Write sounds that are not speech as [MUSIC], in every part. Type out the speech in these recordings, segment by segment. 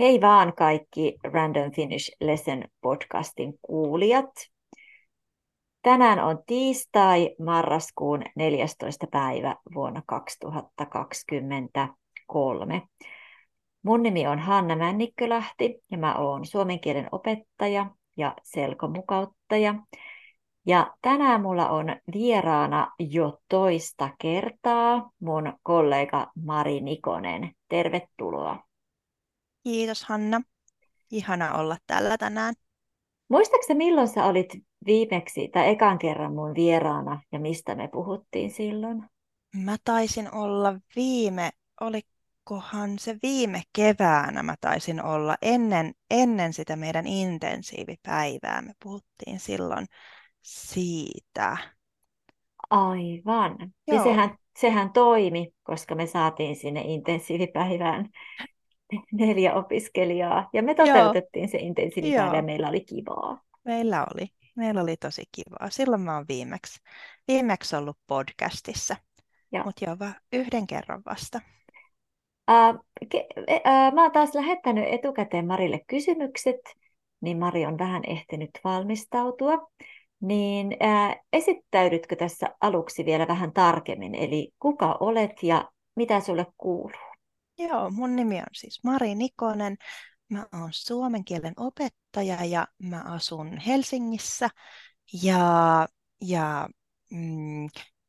Hei vaan kaikki Random Finish Lesson podcastin kuulijat. Tänään on tiistai, marraskuun 14. päivä vuonna 2023. Mun nimi on Hanna Männikkölähti ja mä oon suomen kielen opettaja ja selkomukauttaja. Ja tänään mulla on vieraana jo toista kertaa mun kollega Mari Nikonen. Tervetuloa. Kiitos Hanna. Ihana olla täällä tänään. Muistaakseni milloin sä olit viimeksi tai ekan kerran mun vieraana ja mistä me puhuttiin silloin? Mä taisin olla viime, olikohan se viime keväänä mä taisin olla ennen, ennen sitä meidän intensiivipäivää. Me puhuttiin silloin siitä. Aivan. Joo. Ja sehän, sehän toimi, koska me saatiin sinne intensiivipäivään neljä opiskelijaa. Ja me toteutettiin Joo. se intensiivipäivä ja meillä oli kivaa. Meillä oli. Meillä oli tosi kivaa. Silloin mä oon viimeksi, viimeksi ollut podcastissa. Mutta joo, vaan yhden kerran vasta. Uh, ke, uh, mä oon taas lähettänyt etukäteen Marille kysymykset, niin Mari on vähän ehtinyt valmistautua. Niin uh, esittäydytkö tässä aluksi vielä vähän tarkemmin, eli kuka olet ja mitä sulle kuuluu? Joo, mun nimi on siis Mari Nikonen. Mä oon suomen kielen opettaja ja mä asun Helsingissä. Ja, ja mm,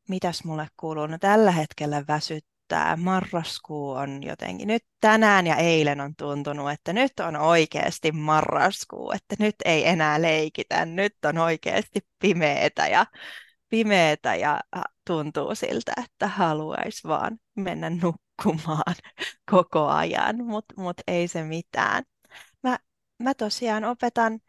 mitäs mulle kuuluu? No tällä hetkellä väsyttää. Marraskuu on jotenkin, nyt tänään ja eilen on tuntunut, että nyt on oikeasti marraskuu, että nyt ei enää leikitä, nyt on oikeasti pimeetä ja pimeetä ja tuntuu siltä, että haluaisi vaan mennä nukkumaan [LAUGHS] koko ajan, mutta mut ei se mitään. Mä, mä tosiaan opetan,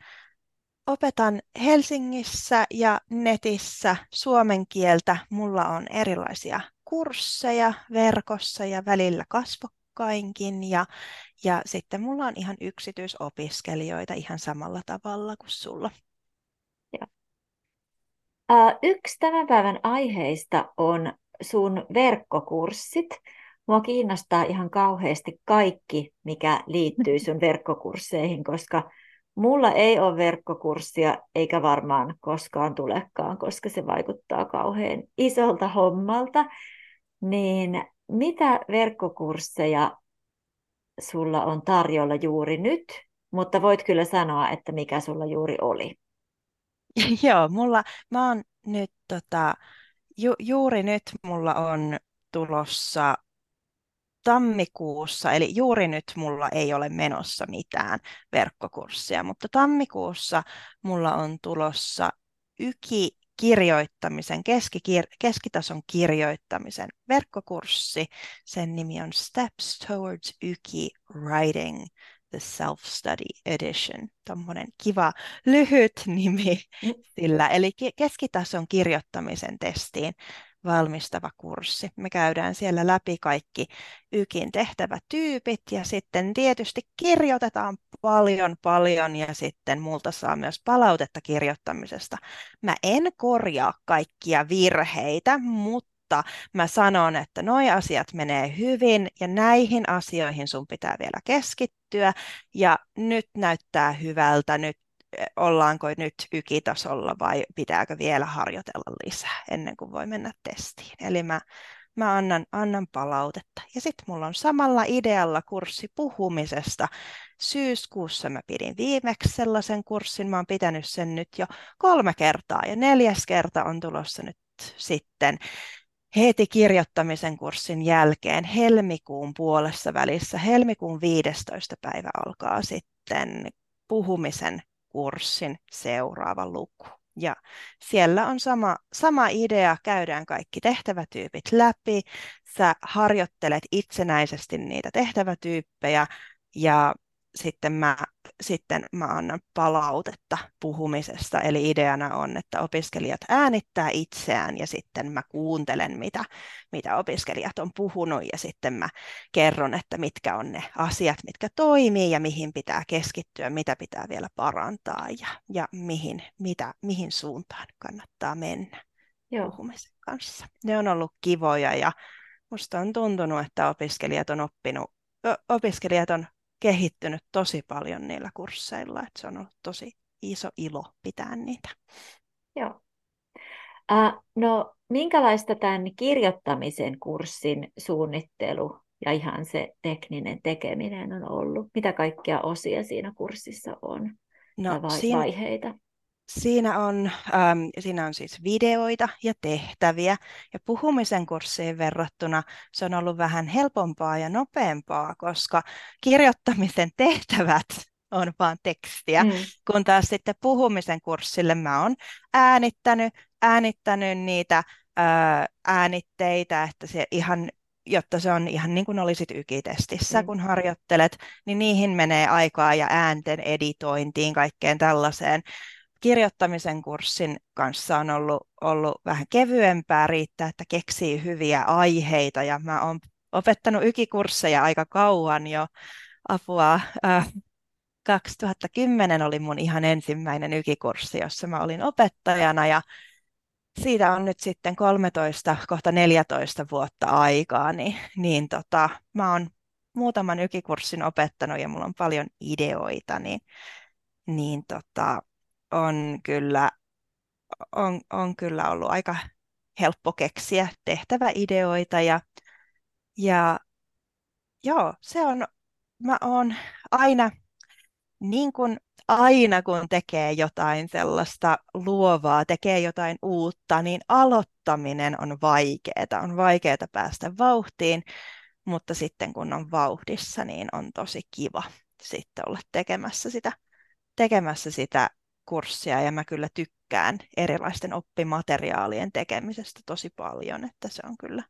opetan Helsingissä ja netissä suomen kieltä. Mulla on erilaisia kursseja verkossa ja välillä kasvokkainkin ja, ja sitten mulla on ihan yksityisopiskelijoita ihan samalla tavalla kuin sulla. Yksi tämän päivän aiheista on sun verkkokurssit. Mua kiinnostaa ihan kauheasti kaikki, mikä liittyy sun verkkokursseihin, koska mulla ei ole verkkokurssia, eikä varmaan koskaan tulekaan, koska se vaikuttaa kauhean isolta hommalta. Niin mitä verkkokursseja sulla on tarjolla juuri nyt, mutta voit kyllä sanoa, että mikä sulla juuri oli. [LAUGHS] Joo, mulla, mä oon nyt tota, ju, juuri nyt mulla on tulossa tammikuussa, eli juuri nyt mulla ei ole menossa mitään verkkokurssia, mutta tammikuussa mulla on tulossa yki kirjoittamisen, keskikir- keskitason kirjoittamisen verkkokurssi. Sen nimi on Steps Towards Yki Writing The Self-Study Edition, tuommoinen kiva lyhyt nimi mm. sillä, eli keskitason kirjoittamisen testiin valmistava kurssi. Me käydään siellä läpi kaikki YKin tehtävätyypit ja sitten tietysti kirjoitetaan paljon paljon ja sitten multa saa myös palautetta kirjoittamisesta. Mä en korjaa kaikkia virheitä, mutta mä sanon, että noi asiat menee hyvin ja näihin asioihin sun pitää vielä keskittyä ja nyt näyttää hyvältä, nyt ollaanko nyt ykitasolla vai pitääkö vielä harjoitella lisää ennen kuin voi mennä testiin. Eli mä, mä annan, annan palautetta. Ja sitten mulla on samalla idealla kurssi puhumisesta. Syyskuussa mä pidin viimeksi sellaisen kurssin. Mä oon pitänyt sen nyt jo kolme kertaa ja neljäs kerta on tulossa nyt sitten heti kirjoittamisen kurssin jälkeen helmikuun puolessa välissä, helmikuun 15. päivä alkaa sitten puhumisen kurssin seuraava luku. Ja siellä on sama, sama idea, käydään kaikki tehtävätyypit läpi, sä harjoittelet itsenäisesti niitä tehtävätyyppejä ja sitten mä, sitten mä annan palautetta puhumisesta. Eli ideana on, että opiskelijat äänittää itseään ja sitten mä kuuntelen, mitä, mitä opiskelijat on puhunut ja sitten mä kerron, että mitkä on ne asiat, mitkä toimii ja mihin pitää keskittyä, mitä pitää vielä parantaa ja, ja mihin, mitä, mihin suuntaan kannattaa mennä Joo. puhumisen kanssa. Ne on ollut kivoja ja musta on tuntunut, että opiskelijat on oppinut, opiskelijat on kehittynyt tosi paljon niillä kursseilla, että se on ollut tosi iso ilo pitää niitä. Joo. Uh, no, minkälaista tämän kirjoittamisen kurssin suunnittelu ja ihan se tekninen tekeminen on ollut? Mitä kaikkia osia siinä kurssissa on? No, vai- siinä, vaiheita? Siinä on, ähm, siinä on siis videoita ja tehtäviä, ja puhumisen kurssiin verrattuna se on ollut vähän helpompaa ja nopeampaa, koska kirjoittamisen [LAUGHS] tehtävät on vaan tekstiä, mm. kun taas sitten puhumisen kurssille mä oon äänittänyt, äänittänyt niitä ää, äänitteitä, että se ihan jotta se on ihan niin kuin olisit ykitestissä, mm. kun harjoittelet, niin niihin menee aikaa ja äänten editointiin, kaikkeen tällaiseen kirjoittamisen kurssin kanssa on ollut, ollut vähän kevyempää, riittää, että keksii hyviä aiheita ja mä oon opettanut ykikursseja aika kauan jo. Apua, äh, 2010 oli mun ihan ensimmäinen ykikurssi, jossa mä olin opettajana ja siitä on nyt sitten 13, kohta 14 vuotta aikaa, niin, niin tota, mä oon muutaman ykikurssin opettanut ja mulla on paljon ideoita, niin, niin tota, on kyllä, on, on kyllä ollut aika helppo keksiä tehtäväideoita ja, ja joo, se on, mä oon aina, niin kuin aina kun tekee jotain sellaista luovaa, tekee jotain uutta, niin aloittaminen on vaikeaa. On vaikeaa päästä vauhtiin, mutta sitten kun on vauhdissa, niin on tosi kiva sitten olla tekemässä sitä, tekemässä sitä kurssia ja mä kyllä tykkään erilaisten oppimateriaalien tekemisestä tosi paljon, että se on kyllä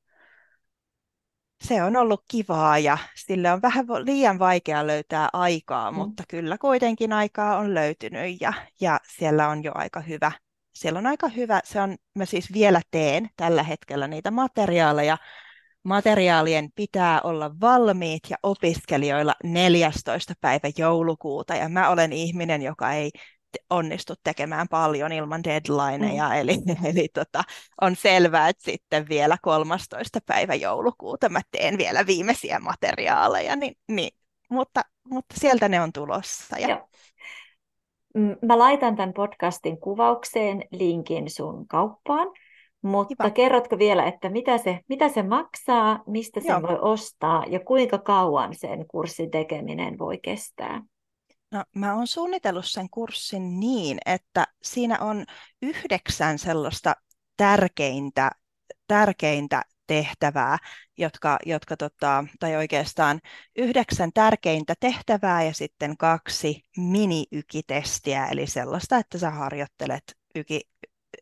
se on ollut kivaa ja sille on vähän liian vaikea löytää aikaa, mm. mutta kyllä kuitenkin aikaa on löytynyt ja, ja siellä on jo aika hyvä. Siellä on aika hyvä, se on, mä siis vielä teen tällä hetkellä niitä materiaaleja. Materiaalien pitää olla valmiit ja opiskelijoilla 14. päivä joulukuuta ja mä olen ihminen, joka ei onnistu tekemään paljon ilman deadlineja, mm. eli, [LAUGHS] eli tota, on selvää, että sitten vielä 13. päivä joulukuuta mä teen vielä viimeisiä materiaaleja, niin, niin, mutta, mutta sieltä ne on tulossa. Ja... Joo. Mm, mä laitan tämän podcastin kuvaukseen linkin sun kauppaan, mutta Hyvä. kerrotko vielä, että mitä se, mitä se maksaa, mistä sen Joo. voi ostaa ja kuinka kauan sen kurssin tekeminen voi kestää? No, mä oon suunnitellut sen kurssin niin, että siinä on yhdeksän sellaista tärkeintä, tärkeintä tehtävää, jotka, jotka tota, tai oikeastaan yhdeksän tärkeintä tehtävää ja sitten kaksi mini-ykitestiä, eli sellaista, että sä harjoittelet yki,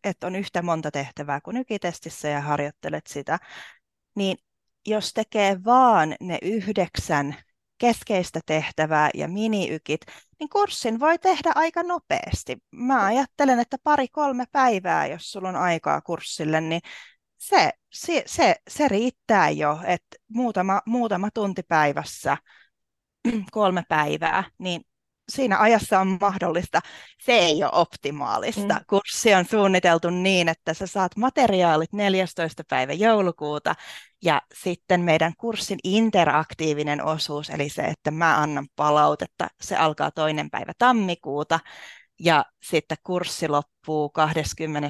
että on yhtä monta tehtävää kuin ykitestissä ja harjoittelet sitä, niin jos tekee vaan ne yhdeksän keskeistä tehtävää ja miniykit, niin kurssin voi tehdä aika nopeasti. Mä ajattelen, että pari-kolme päivää, jos sulla on aikaa kurssille, niin se, se, se, se riittää jo, että muutama, muutama tunti päivässä, [CLEARS THROAT] kolme päivää, niin siinä ajassa on mahdollista. Se ei ole optimaalista. Mm. Kurssi on suunniteltu niin, että sä saat materiaalit 14. päivä joulukuuta ja sitten meidän kurssin interaktiivinen osuus, eli se, että mä annan palautetta, se alkaa toinen päivä tammikuuta ja sitten kurssi loppuu 20.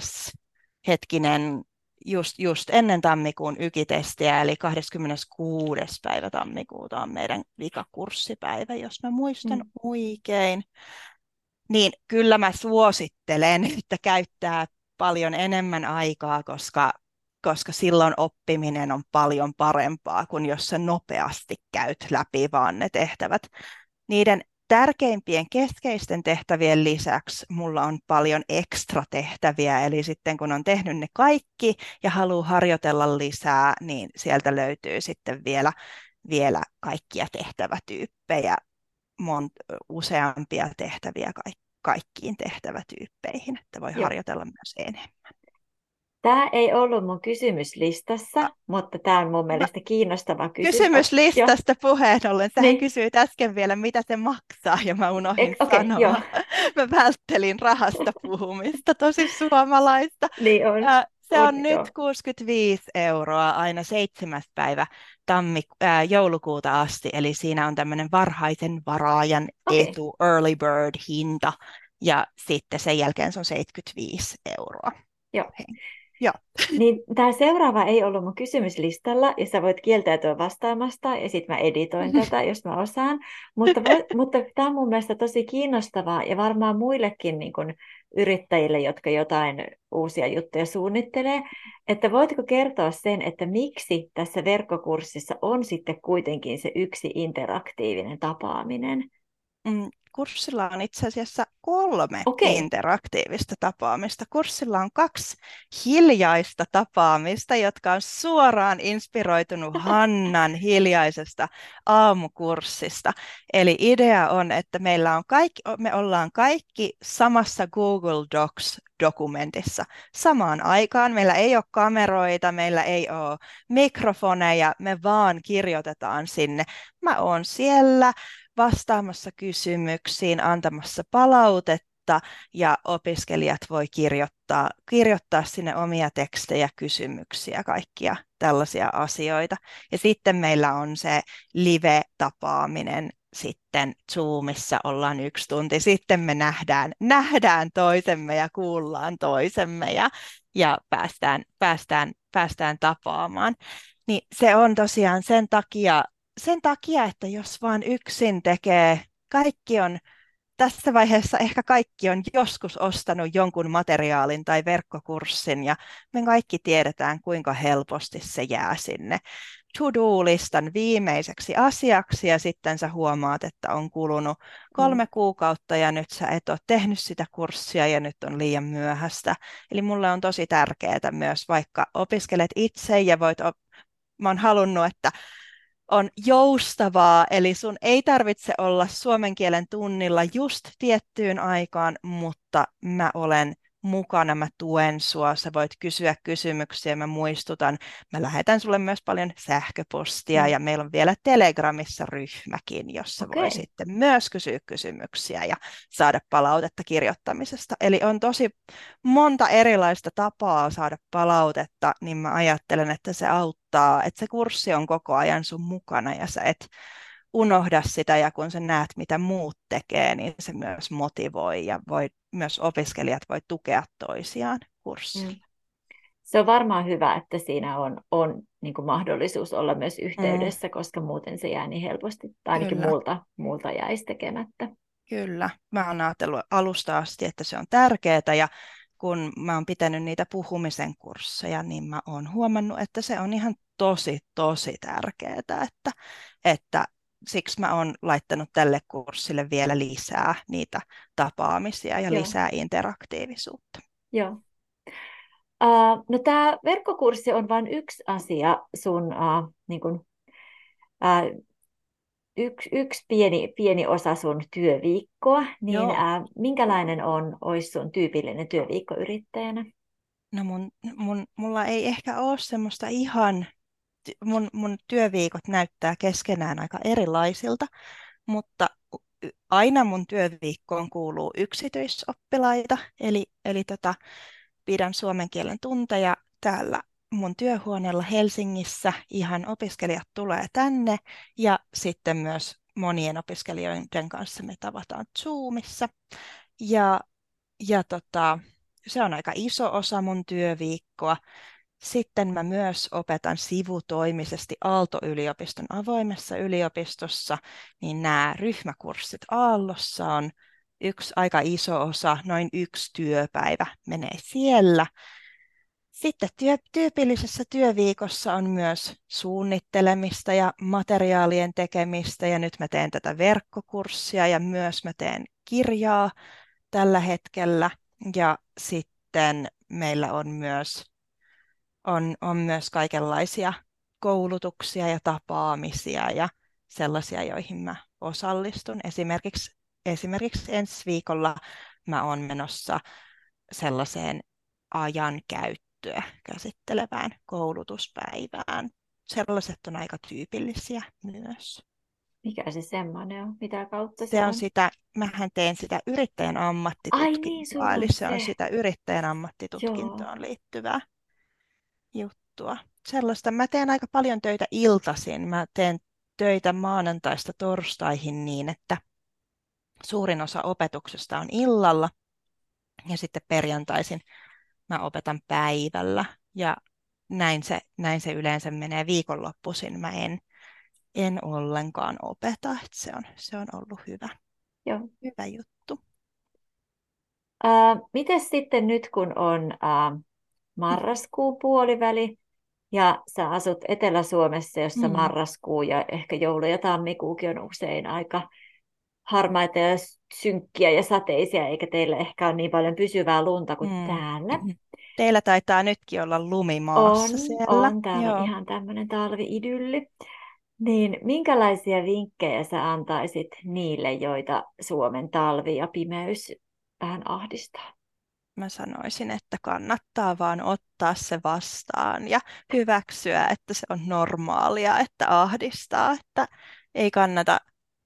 hetkinen just, just ennen tammikuun ykitestiä, eli 26. päivä tammikuuta on meidän vikakurssipäivä, jos mä muistan mm. oikein. Niin kyllä mä suosittelen, [LAUGHS] että käyttää paljon enemmän aikaa, koska, koska silloin oppiminen on paljon parempaa kuin jos sä nopeasti käyt läpi vaan ne tehtävät. Niiden tärkeimpien keskeisten tehtävien lisäksi mulla on paljon ekstra tehtäviä, eli sitten kun on tehnyt ne kaikki ja haluaa harjoitella lisää, niin sieltä löytyy sitten vielä, vielä kaikkia tehtävätyyppejä, mont- useampia tehtäviä kaikkiin tehtävätyyppeihin, että voi Joo. harjoitella myös enemmän. Tämä ei ollut mun kysymyslistassa, mutta tämä on mun mielestä kiinnostava kysymys. Kysymyslistasta puheen ollen. Sähän niin. kysyit äsken vielä, mitä se maksaa, ja mä unohdin e- okay, sanoa. Joo. [LAUGHS] Mä välttelin rahasta puhumista, tosi suomalaista. Niin on. Se on, nyt 65 euroa aina seitsemäs päivä tammi, äh, joulukuuta asti, eli siinä on tämmöinen varhaisen varaajan okay. etu, early bird hinta, ja sitten sen jälkeen se on 75 euroa. Joo. Hei. Joo. [LAUGHS] Niin tämä seuraava ei ollut mun kysymyslistalla, ja sä voit kieltäytyä vastaamasta, ja sitten mä editoin tätä, [LAUGHS] jos mä osaan. Mutta, mutta tämä on mun mielestä tosi kiinnostavaa, ja varmaan muillekin niin kun, yrittäjille, jotka jotain uusia juttuja suunnittelee, että voitko kertoa sen, että miksi tässä verkkokurssissa on sitten kuitenkin se yksi interaktiivinen tapaaminen? Mm, kurssilla on itse asiassa kolme okay. interaktiivista tapaamista. Kurssilla on kaksi hiljaista tapaamista, jotka on suoraan inspiroitunut [LAUGHS] Hannan hiljaisesta aamukurssista. Eli idea on, että meillä on kaikki, me ollaan kaikki samassa Google Docs dokumentissa samaan aikaan. Meillä ei ole kameroita, meillä ei ole mikrofoneja, me vaan kirjoitetaan sinne. Mä oon siellä, vastaamassa kysymyksiin, antamassa palautetta ja opiskelijat voi kirjoittaa, kirjoittaa sinne omia tekstejä, kysymyksiä, kaikkia tällaisia asioita. Ja sitten meillä on se live-tapaaminen sitten Zoomissa ollaan yksi tunti, sitten me nähdään, nähdään toisemme ja kuullaan toisemme ja, ja päästään, päästään, päästään tapaamaan. Niin se on tosiaan sen takia sen takia, että jos vaan yksin tekee, kaikki on tässä vaiheessa ehkä kaikki on joskus ostanut jonkun materiaalin tai verkkokurssin ja me kaikki tiedetään, kuinka helposti se jää sinne to-do-listan viimeiseksi asiaksi ja sitten sä huomaat, että on kulunut kolme mm. kuukautta ja nyt sä et ole tehnyt sitä kurssia ja nyt on liian myöhäistä. Eli mulle on tosi tärkeää myös, vaikka opiskelet itse ja voit, op- mä oon halunnut, että on joustavaa, eli sun ei tarvitse olla suomen kielen tunnilla just tiettyyn aikaan, mutta mä olen mukana, mä tuen sua, sä voit kysyä kysymyksiä, mä muistutan, mä lähetän sulle myös paljon sähköpostia mm. ja meillä on vielä Telegramissa ryhmäkin, jossa okay. voi sitten myös kysyä kysymyksiä ja saada palautetta kirjoittamisesta. Eli on tosi monta erilaista tapaa saada palautetta, niin mä ajattelen, että se auttaa, että se kurssi on koko ajan sun mukana ja sä et unohda sitä ja kun sä näet, mitä muut tekee, niin se myös motivoi ja voi, myös opiskelijat voi tukea toisiaan kurssilla. Mm. Se on varmaan hyvä, että siinä on, on niin kuin mahdollisuus olla myös yhteydessä, mm. koska muuten se jää niin helposti, tai ainakin Kyllä. multa, multa jäisi tekemättä. Kyllä, mä oon ajatellut alusta asti, että se on tärkeää ja kun mä oon pitänyt niitä puhumisen kursseja, niin mä oon huomannut, että se on ihan tosi, tosi tärkeää, että, että siksi mä oon laittanut tälle kurssille vielä lisää niitä tapaamisia ja Joo. lisää interaktiivisuutta. Joo. Uh, no tämä verkkokurssi on vain yksi asia sun, uh, niin kun, uh, yksi, yksi pieni, pieni osa sun työviikkoa, niin uh, minkälainen on, olisi sun tyypillinen työviikko yrittäjänä? No mun, mun, mulla ei ehkä ole semmoista ihan mun, mun työviikot näyttää keskenään aika erilaisilta, mutta aina mun työviikkoon kuuluu yksityisoppilaita, eli, eli tota, pidän suomen kielen tunteja täällä mun työhuoneella Helsingissä. Ihan opiskelijat tulee tänne ja sitten myös monien opiskelijoiden kanssa me tavataan Zoomissa. Ja, ja tota, se on aika iso osa mun työviikkoa. Sitten mä myös opetan sivutoimisesti Aalto-yliopiston avoimessa yliopistossa, niin nämä ryhmäkurssit Aallossa on yksi aika iso osa, noin yksi työpäivä menee siellä. Sitten työ, tyypillisessä työviikossa on myös suunnittelemista ja materiaalien tekemistä ja nyt mä teen tätä verkkokurssia ja myös mä teen kirjaa tällä hetkellä ja sitten meillä on myös on, on myös kaikenlaisia koulutuksia ja tapaamisia ja sellaisia, joihin mä osallistun. Esimerkiksi, esimerkiksi ensi viikolla mä oon menossa sellaiseen ajankäyttöä käsittelevään koulutuspäivään. Sellaiset on aika tyypillisiä myös. Mikä se semmoinen on? Mitä kautta se, se on? on? sitä, mähän teen sitä yrittäjän ammattitutkintoa, Ai niin, eli se on sitä yrittäjän ammattitutkintoon Joo. liittyvää juttua. Sellaista. Mä teen aika paljon töitä iltaisin. Mä teen töitä maanantaista torstaihin niin, että suurin osa opetuksesta on illalla ja sitten perjantaisin mä opetan päivällä ja näin se, näin se yleensä menee viikonloppuisin. Mä en, en ollenkaan opeta, että se on, se on ollut hyvä, Joo. hyvä juttu. Uh, Miten sitten nyt, kun on uh, marraskuun puoliväli ja sä asut Etelä-Suomessa, jossa mm. marraskuu ja ehkä joulu ja tammikuukin on usein aika harmaita ja synkkiä ja sateisia, eikä teillä ehkä ole niin paljon pysyvää lunta kuin mm. täällä. Teillä taitaa nytkin olla lumimaassa on, siellä. On, täällä Joo. on ihan tämmöinen talvi-idylli. Niin minkälaisia vinkkejä sä antaisit niille, joita Suomen talvi ja pimeys vähän ahdistaa? Mä sanoisin, että kannattaa vaan ottaa se vastaan ja hyväksyä, että se on normaalia, että ahdistaa, että ei kannata,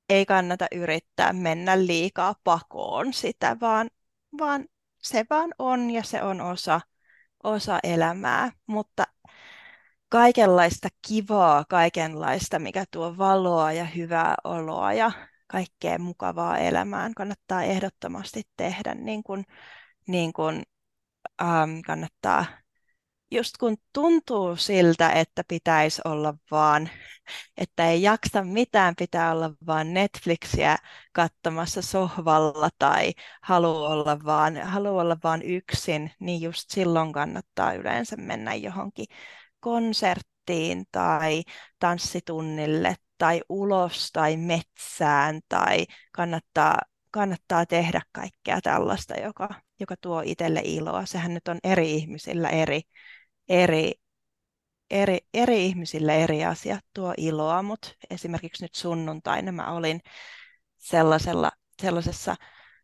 ei kannata yrittää mennä liikaa pakoon sitä, vaan, vaan se vaan on ja se on osa, osa elämää, mutta kaikenlaista kivaa, kaikenlaista, mikä tuo valoa ja hyvää oloa ja kaikkea mukavaa elämään kannattaa ehdottomasti tehdä, niin kuin, niin kuin ähm, kannattaa, just kun tuntuu siltä, että pitäisi olla vaan, että ei jaksa mitään, pitää olla vaan Netflixiä katsomassa sohvalla tai haluaa olla vaan, haluaa olla vaan yksin, niin just silloin kannattaa yleensä mennä johonkin konserttiin tai tanssitunnille tai ulos tai metsään tai kannattaa, kannattaa tehdä kaikkea tällaista, joka, joka tuo itselle iloa. Sehän nyt on eri ihmisillä eri, eri, eri, eri ihmisille eri asiat tuo iloa, mutta esimerkiksi nyt sunnuntaina mä olin sellaisella, sellaisessa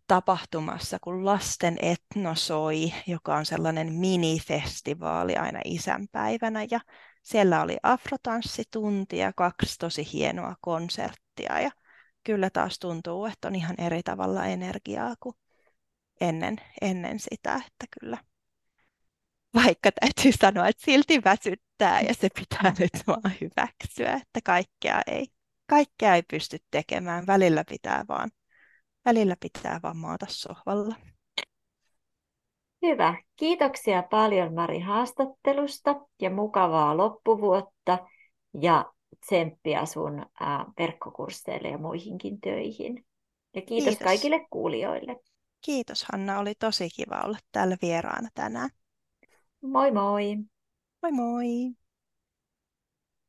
tapahtumassa kuin Lasten etnosoi, joka on sellainen minifestivaali aina isänpäivänä. Ja siellä oli afrotanssitunti ja kaksi tosi hienoa konserttia. Ja kyllä taas tuntuu, että on ihan eri tavalla energiaa kuin ennen, ennen sitä, että kyllä vaikka täytyy sanoa, että silti väsyttää ja se pitää nyt vaan hyväksyä, että kaikkea ei, kaikkea ei pysty tekemään. Välillä pitää vaan välillä pitää vaan maata sohvalla. Hyvä. Kiitoksia paljon Mari haastattelusta ja mukavaa loppuvuotta ja tsemppiä sun ää, verkkokursseille ja muihinkin töihin. Ja kiitos, kiitos kaikille kuulijoille. Kiitos Hanna, oli tosi kiva olla täällä vieraana tänään. Moi moi! Moi moi!